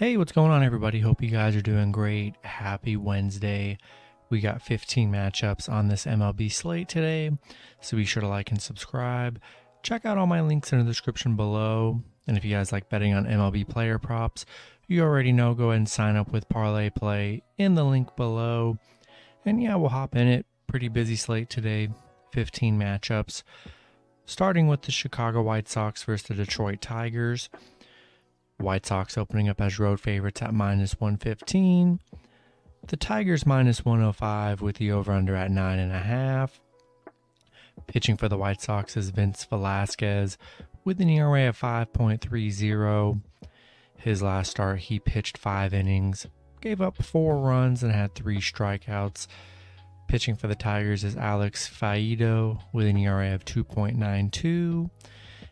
Hey, what's going on, everybody? Hope you guys are doing great. Happy Wednesday. We got 15 matchups on this MLB slate today, so be sure to like and subscribe. Check out all my links in the description below. And if you guys like betting on MLB player props, you already know, go ahead and sign up with Parlay Play in the link below. And yeah, we'll hop in it. Pretty busy slate today, 15 matchups. Starting with the Chicago White Sox versus the Detroit Tigers. White Sox opening up as road favorites at minus 115. The Tigers minus 105 with the over under at 9.5. Pitching for the White Sox is Vince Velasquez with an ERA of 5.30. His last start, he pitched five innings, gave up four runs, and had three strikeouts. Pitching for the Tigers is Alex Faedo with an ERA of 2.92.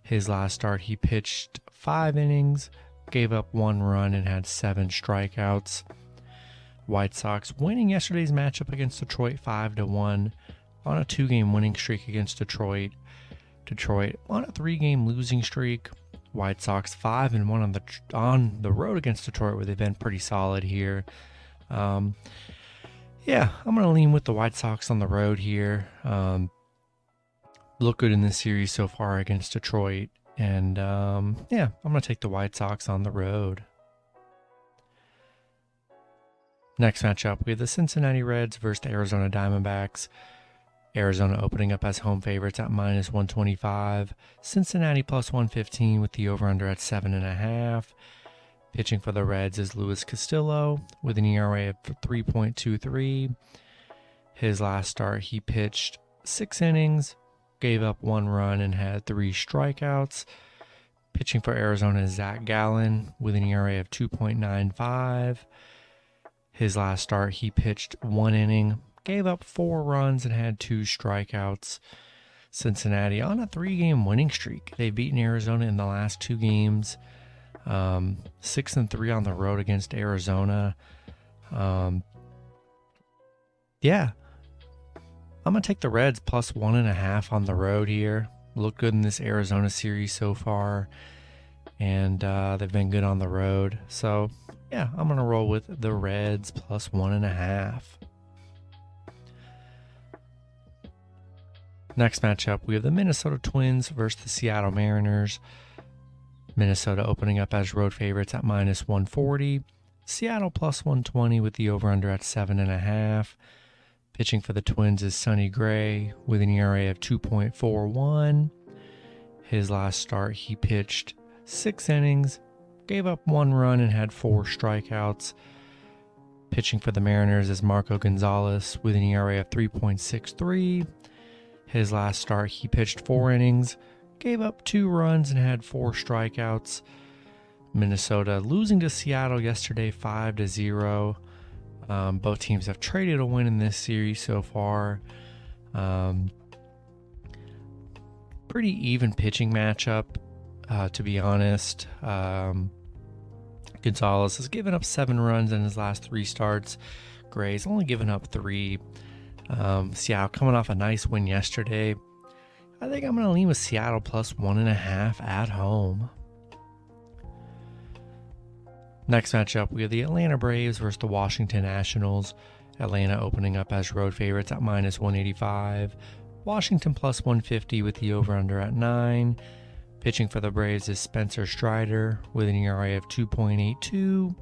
His last start, he pitched five innings, gave up one run, and had seven strikeouts. White Sox winning yesterday's matchup against Detroit 5 to 1 on a two-game winning streak against Detroit. Detroit on a three-game losing streak. White Sox 5 and 1 on the on the road against Detroit where they've been pretty solid here. Um, yeah, I'm going to lean with the White Sox on the road here. Um, look good in this series so far against Detroit. And um, yeah, I'm going to take the White Sox on the road. Next matchup, we have the Cincinnati Reds versus the Arizona Diamondbacks. Arizona opening up as home favorites at minus 125. Cincinnati plus 115 with the over under at 7.5. Pitching for the Reds is Luis Castillo with an ERA of 3.23. His last start, he pitched six innings, gave up one run, and had three strikeouts. Pitching for Arizona is Zach Gallen with an ERA of 2.95. His last start, he pitched one inning, gave up four runs, and had two strikeouts. Cincinnati on a three game winning streak. They've beaten Arizona in the last two games. Um, six and three on the road against Arizona. Um, yeah, I'm gonna take the Reds plus one and a half on the road here. Look good in this Arizona series so far, and uh, they've been good on the road. So yeah, I'm gonna roll with the Reds plus one and a half. Next matchup, we have the Minnesota Twins versus the Seattle Mariners. Minnesota opening up as road favorites at minus 140. Seattle plus 120 with the over under at 7.5. Pitching for the Twins is Sonny Gray with an ERA of 2.41. His last start, he pitched six innings, gave up one run, and had four strikeouts. Pitching for the Mariners is Marco Gonzalez with an ERA of 3.63. His last start, he pitched four innings, gave up two runs, and had four strikeouts. Minnesota losing to Seattle yesterday, five to zero. Um, both teams have traded a win in this series so far. Um, pretty even pitching matchup, uh, to be honest. Um, Gonzalez has given up seven runs in his last three starts. Gray's only given up three. Um, Seattle coming off a nice win yesterday. I think I'm going to lean with Seattle plus one and a half at home. Next matchup, we have the Atlanta Braves versus the Washington Nationals. Atlanta opening up as road favorites at minus 185. Washington plus 150 with the over under at 9. Pitching for the Braves is Spencer Strider with an ERA of 2.82.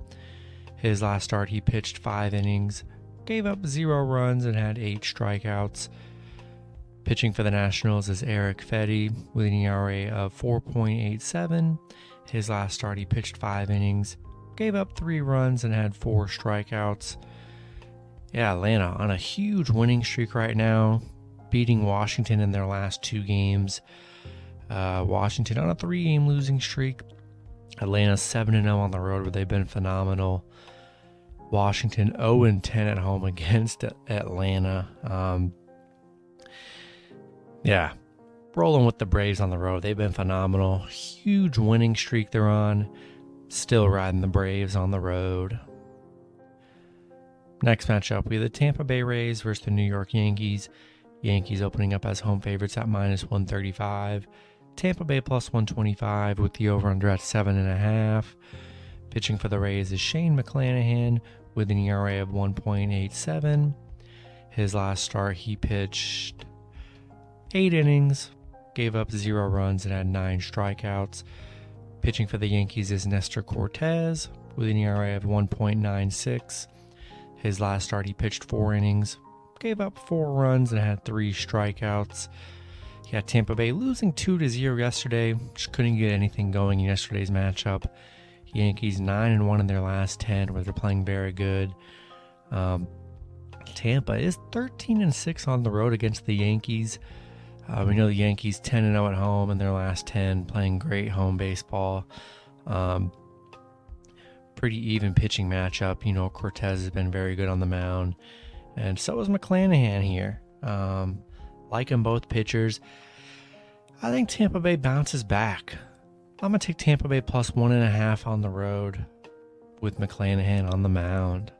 His last start, he pitched five innings, gave up zero runs, and had eight strikeouts. Pitching for the Nationals is Erick Fedde with an ERA of 4.87. His last start, he pitched five innings, gave up three runs, and had four strikeouts. Yeah, Atlanta on a huge winning streak right now, beating Washington in their last two games. Uh, Washington on a three game losing streak. Atlanta 7 0 on the road, where they've been phenomenal. Washington 0 10 at home against Atlanta. Um, yeah, rolling with the Braves on the road. They've been phenomenal. Huge winning streak they're on. Still riding the Braves on the road. Next matchup, we have the Tampa Bay Rays versus the New York Yankees. Yankees opening up as home favorites at minus 135. Tampa Bay plus 125 with the over under at 7.5. Pitching for the Rays is Shane McClanahan with an ERA of 1.87. His last start, he pitched eight innings, gave up zero runs, and had nine strikeouts. Pitching for the Yankees is Nestor Cortes with an ERA of 1.96. His last start, he pitched four innings, gave up four runs, and had three strikeouts. He had Tampa Bay losing 2 to 0 yesterday. Just couldn't get anything going in yesterday's matchup. Yankees 9 and 1 in their last 10, where they're playing very good. Um, Tampa is 13 and 6 on the road against the Yankees. Uh, we know the Yankees 10 and 0 at home in their last 10, playing great home baseball. Um, pretty even pitching matchup. You know, Cortes has been very good on the mound, and so is McClanahan here. Um, like them both pitchers. I think Tampa Bay bounces back. I'm gonna take Tampa Bay plus one and a half on the road with McClanahan on the mound.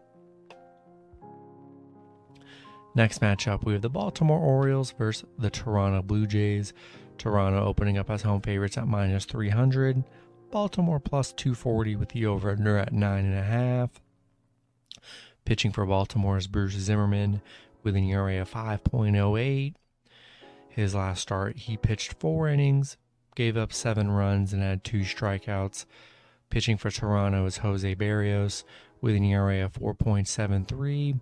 Next matchup, we have the Baltimore Orioles versus the Toronto Blue Jays. Toronto opening up as home favorites at minus 300. Baltimore plus 240 with the over under at 9.5. Pitching for Baltimore is Bruce Zimmermann with an ERA of 5.08. His last start, he pitched four innings, gave up seven runs, and had two strikeouts. Pitching for Toronto is Jose Berrios with an ERA of 4.73.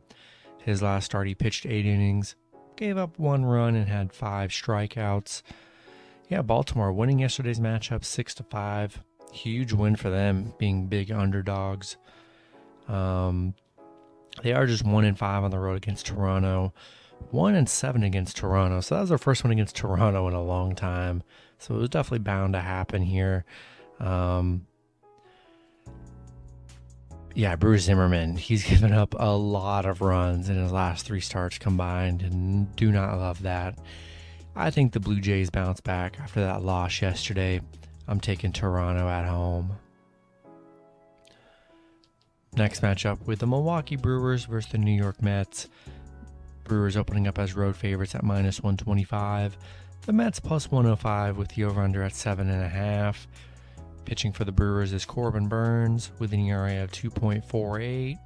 His last start, he pitched eight innings, gave up one run, and had five strikeouts. Yeah, Baltimore winning yesterday's matchup six to five. Huge win for them, being big underdogs. Um, they are just one in five on the road against Toronto one and seven against Toronto. So that was our first one against Toronto in a long time. So it was definitely bound to happen here. Um, yeah, Bruce Zimmermann, he's given up a lot of runs in his last three starts combined, and do not love that. I think the Blue Jays bounce back after that loss yesterday. I'm taking Toronto at home. Next matchup with the Milwaukee Brewers versus the New York Mets. Brewers opening up as road favorites at minus 125. The Mets plus 105 with the over under at 7.5. Pitching for the Brewers is Corbin Burnes with an ERA of 2.48.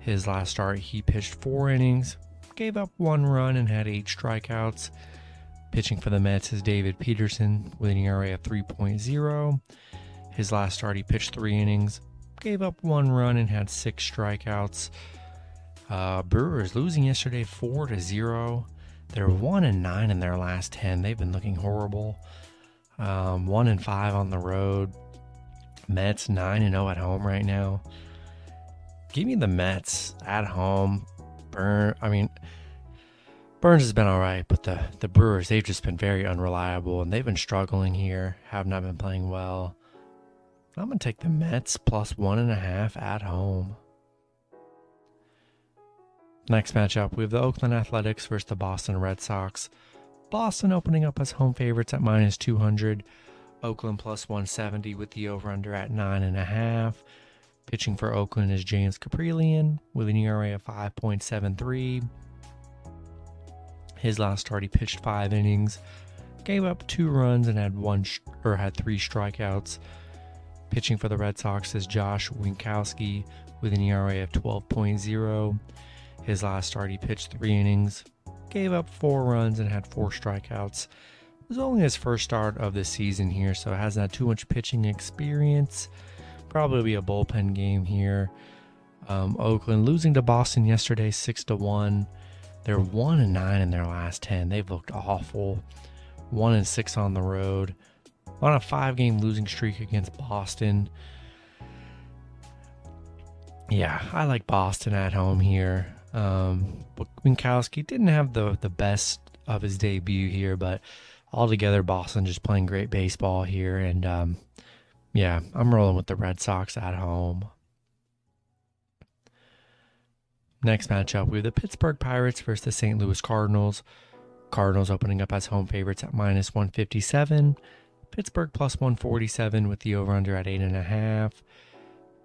His last start, he pitched four innings, gave up one run, and had eight strikeouts. Pitching for the Mets is David Peterson with an ERA of 3.0. His last start, he pitched three innings, gave up one run, and had six strikeouts. Uh, Brewers losing yesterday four to zero. They're one and nine in their last ten. They've been looking horrible. Um, one and five on the road. Mets nine and zero at home right now. Give me the Mets at home. Burn. I mean, Burnes has been all right, but the the Brewers they've just been very unreliable and they've been struggling here. Have not been playing well. I'm gonna take the Mets plus one and a half at home. Next matchup, we have the Oakland Athletics versus the Boston Red Sox. Boston opening up as home favorites at minus 200. Oakland plus 170 with the over under at 9.5. Pitching for Oakland is James Kaprielian with an ERA of 5.73. His last start, he pitched five innings, gave up two runs, and had one or had three strikeouts. Pitching for the Red Sox is Josh Winckowski with an ERA of 12.0. His last start, he pitched three innings, gave up four runs, and had four strikeouts. It was only his first start of the season here, so hasn't had too much pitching experience. Probably be a bullpen game here. Um, Oakland losing to Boston yesterday, six to one. They're one and nine in their last ten. They've looked awful. One and six on the road. On a five-game losing streak against Boston. Yeah, I like Boston at home here. Um, Winckowski didn't have the the best of his debut here, but altogether, Boston just playing great baseball here, and um, yeah, I'm rolling with the Red Sox at home. Next matchup, we have the Pittsburgh Pirates versus the St. Louis Cardinals. Cardinals opening up as home favorites at minus 157. Pittsburgh plus 147 with the over under at 8.5.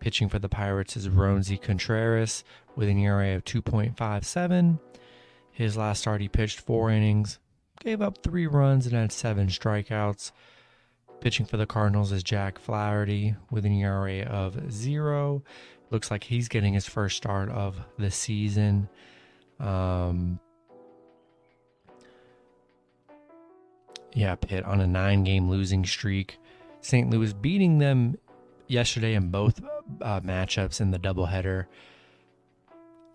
Pitching for the Pirates is Roansy Contreras with an ERA of 2.57. His last start, he pitched four innings, gave up three runs, and had seven strikeouts. Pitching for the Cardinals is Jack Flaherty with an ERA of zero. Looks like he's getting his first start of the season. Um, yeah, Pitt on a nine game losing streak. St. Louis beating them yesterday in both uh, matchups in the doubleheader.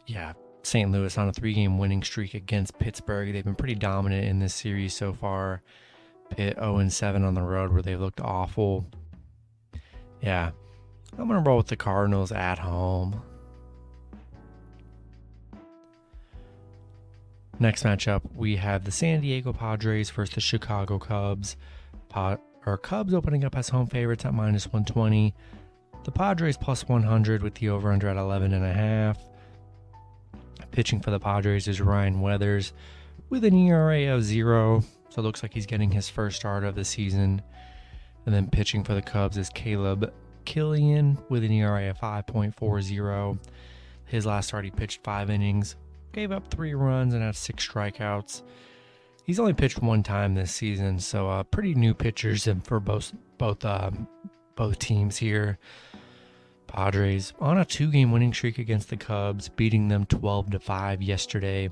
Yeah, St. Louis on a three game winning streak against Pittsburgh. They've been pretty dominant in this series so far. Pitt 0 7 on the road where they looked awful. Yeah, I'm going to roll with the Cardinals at home. Next matchup, we have the San Diego Padres versus the Chicago Cubs. Pa- or Cubs opening up as home favorites at minus 120. The Padres plus 100 with the over under at 11 and a half. Pitching for the Padres is Ryan Weathers with an ERA of zero. So it looks like he's getting his first start of the season. And then pitching for the Cubs is Caleb Killian with an ERA of 5.40. His last start, he pitched five innings, gave up three runs, and had six strikeouts. He's only pitched one time this season, so uh, pretty new pitchers for both both um, both teams here. Padres on a two-game winning streak against the Cubs, beating them 12 to five yesterday.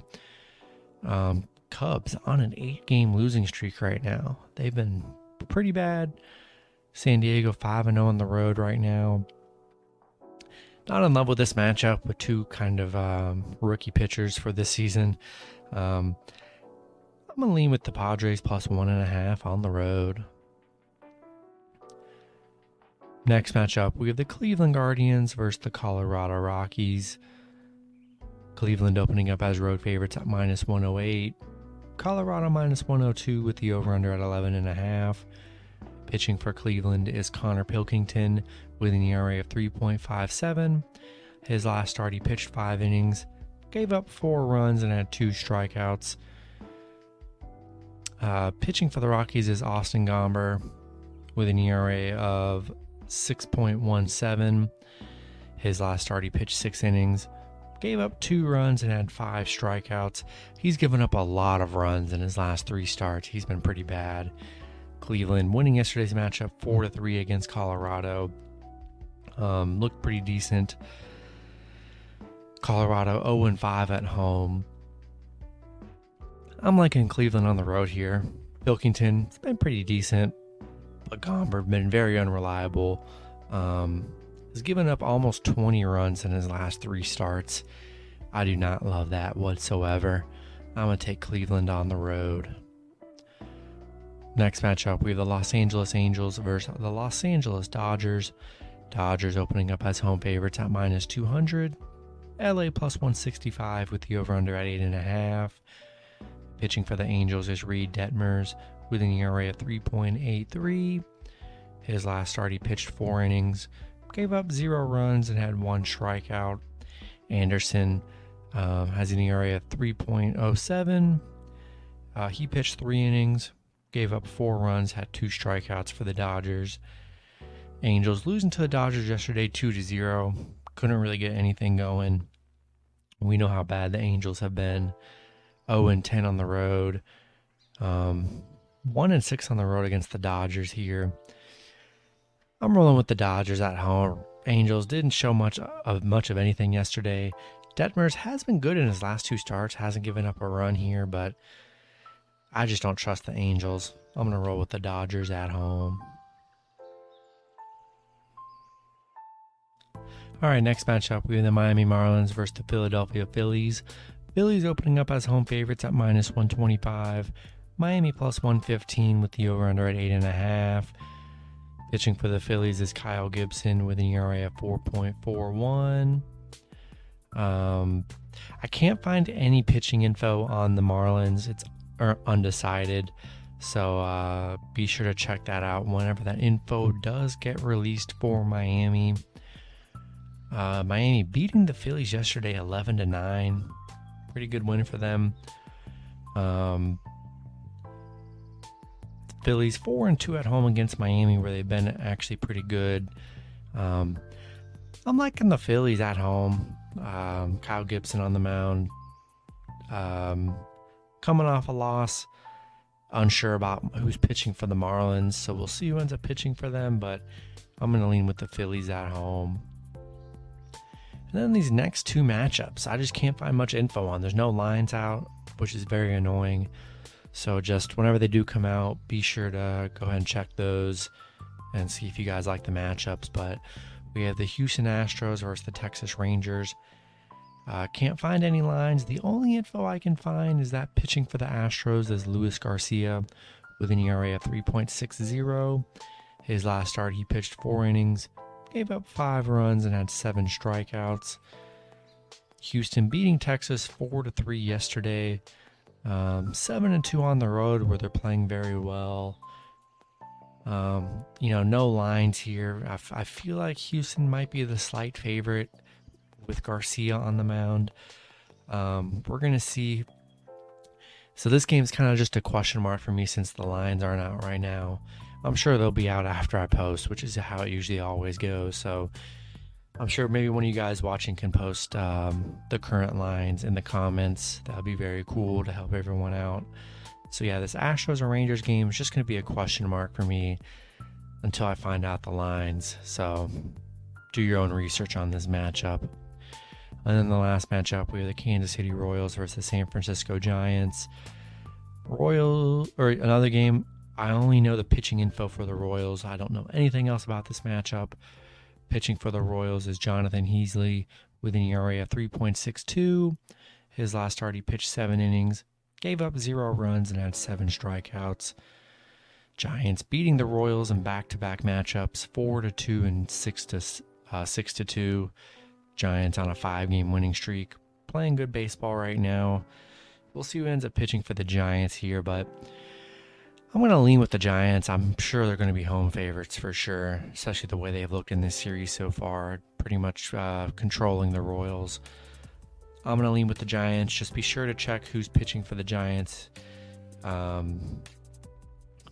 Um, Cubs on an eight-game losing streak right now. They've been pretty bad. San Diego 5 0 on the road right now. Not in love with this matchup with two kind of um, rookie pitchers for this season. Um, I'm going to lean with the Padres plus one and a half on the road. Next matchup, we have the Cleveland Guardians versus the Colorado Rockies. Cleveland opening up as road favorites at minus 108. Colorado minus 102 with the over under at 11 and a half. Pitching for Cleveland is Connor Pilkington with an ERA of 3.57. His last start, he pitched five innings, gave up four runs, and had two strikeouts. Uh, pitching for the Rockies is Austin Gomber with an ERA of 6.17. His last start, he pitched six innings, gave up two runs, and had five strikeouts. He's given up a lot of runs in his last three starts. He's been pretty bad. Cleveland winning yesterday's matchup four to three against Colorado. Um, looked pretty decent. Colorado 0 5 at home. I'm liking Cleveland on the road here. Pilkington's been pretty decent, but Gomber has been very unreliable. Um, has given up almost 20 runs in his last three starts. I do not love that whatsoever. I'm going to take Cleveland on the road. Next matchup, we have the Los Angeles Angels versus the Los Angeles Dodgers. Dodgers opening up as home favorites at minus 200. LA plus 165 with the over under at 8.5. Pitching for the Angels is Reid Detmers with an ERA of 3.83. His last start, he pitched four innings, gave up zero runs, and had one strikeout. Anderson um, has an ERA of 3.07. Uh, he pitched three innings, gave up four runs, had two strikeouts for the Dodgers. Angels losing to the Dodgers yesterday 2 to 0. Couldn't really get anything going. We know how bad the Angels have been. 0 and 10 on the road. Um, 1 and 6 on the road against the Dodgers here. I'm rolling with the Dodgers at home. Angels didn't show much of much of anything yesterday. Detmers has been good in his last two starts, hasn't given up a run here, but I just don't trust the Angels. I'm going to roll with the Dodgers at home. All right, next matchup, we have the Miami Marlins versus the Philadelphia Phillies. Phillies opening up as home favorites at minus 125. Miami plus 115 with the over under at 8.5. Pitching for the Phillies is Kyle Gibson with an ERA of 4.41. Um, I can't find any pitching info on the Marlins. It's undecided. So uh, be sure to check that out whenever that info does get released for Miami. Uh, Miami beating the Phillies yesterday, eleven to nine. Pretty good win for them. Um, Phillies four and two at home against Miami, where they've been actually pretty good. Um, I'm liking the Phillies at home. Um, Kyle Gibson on the mound. Um, coming off a loss. unsure about who's pitching for the Marlins, so we'll see who ends up pitching for them, but I'm going to lean with the Phillies at home. And then these next two matchups, I just can't find much info on. There's no lines out, which is very annoying. So just whenever they do come out, be sure to go ahead and check those and see if you guys like the matchups. But we have the Houston Astros versus the Texas Rangers. Uh, can't find any lines. The only info I can find is that pitching for the Astros is Luis Garcia with an ERA of 3.60. His last start, he pitched four innings, gave up five runs, and had seven strikeouts. Houston beating Texas four to three yesterday. Um, seven and two on the road where they're playing very well. Um, you know, no lines here. I, f- I feel like Houston might be the slight favorite with Garcia on the mound. Um, we're going to see. So this game's kind of just a question mark for me since the lines aren't out right now. I'm sure they'll be out after I post, which is how it usually always goes. So I'm sure maybe one of you guys watching can post um, the current lines in the comments. That would be very cool to help everyone out. So yeah, this Astros and Rangers game is just going to be a question mark for me until I find out the lines. So do your own research on this matchup. And then the last matchup, we have the Kansas City Royals versus the San Francisco Giants. Royal or another game. I only know the pitching info for the Royals. I don't know anything else about this matchup. Pitching for the Royals is Jonathan Heasley with an ERA of 3.62. His last start, he pitched seven innings, gave up zero runs, and had seven strikeouts. Giants beating the Royals in back-to-back matchups, four to two and six to uh, six to two. Giants on a five-game winning streak, playing good baseball right now. We'll see who ends up pitching for the Giants here, but I'm going to lean with the Giants. I'm sure they're going to be home favorites for sure, especially the way they've looked in this series so far, pretty much uh, controlling the Royals. I'm going to lean with the Giants. Just be sure to check who's pitching for the Giants. Um,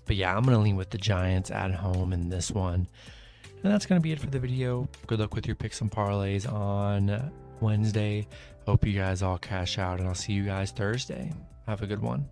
but yeah, I'm going to lean with the Giants at home in this one. And that's going to be it for the video. Good luck with your picks and parlays on Wednesday. Hope you guys all cash out, and I'll see you guys Thursday. Have a good one.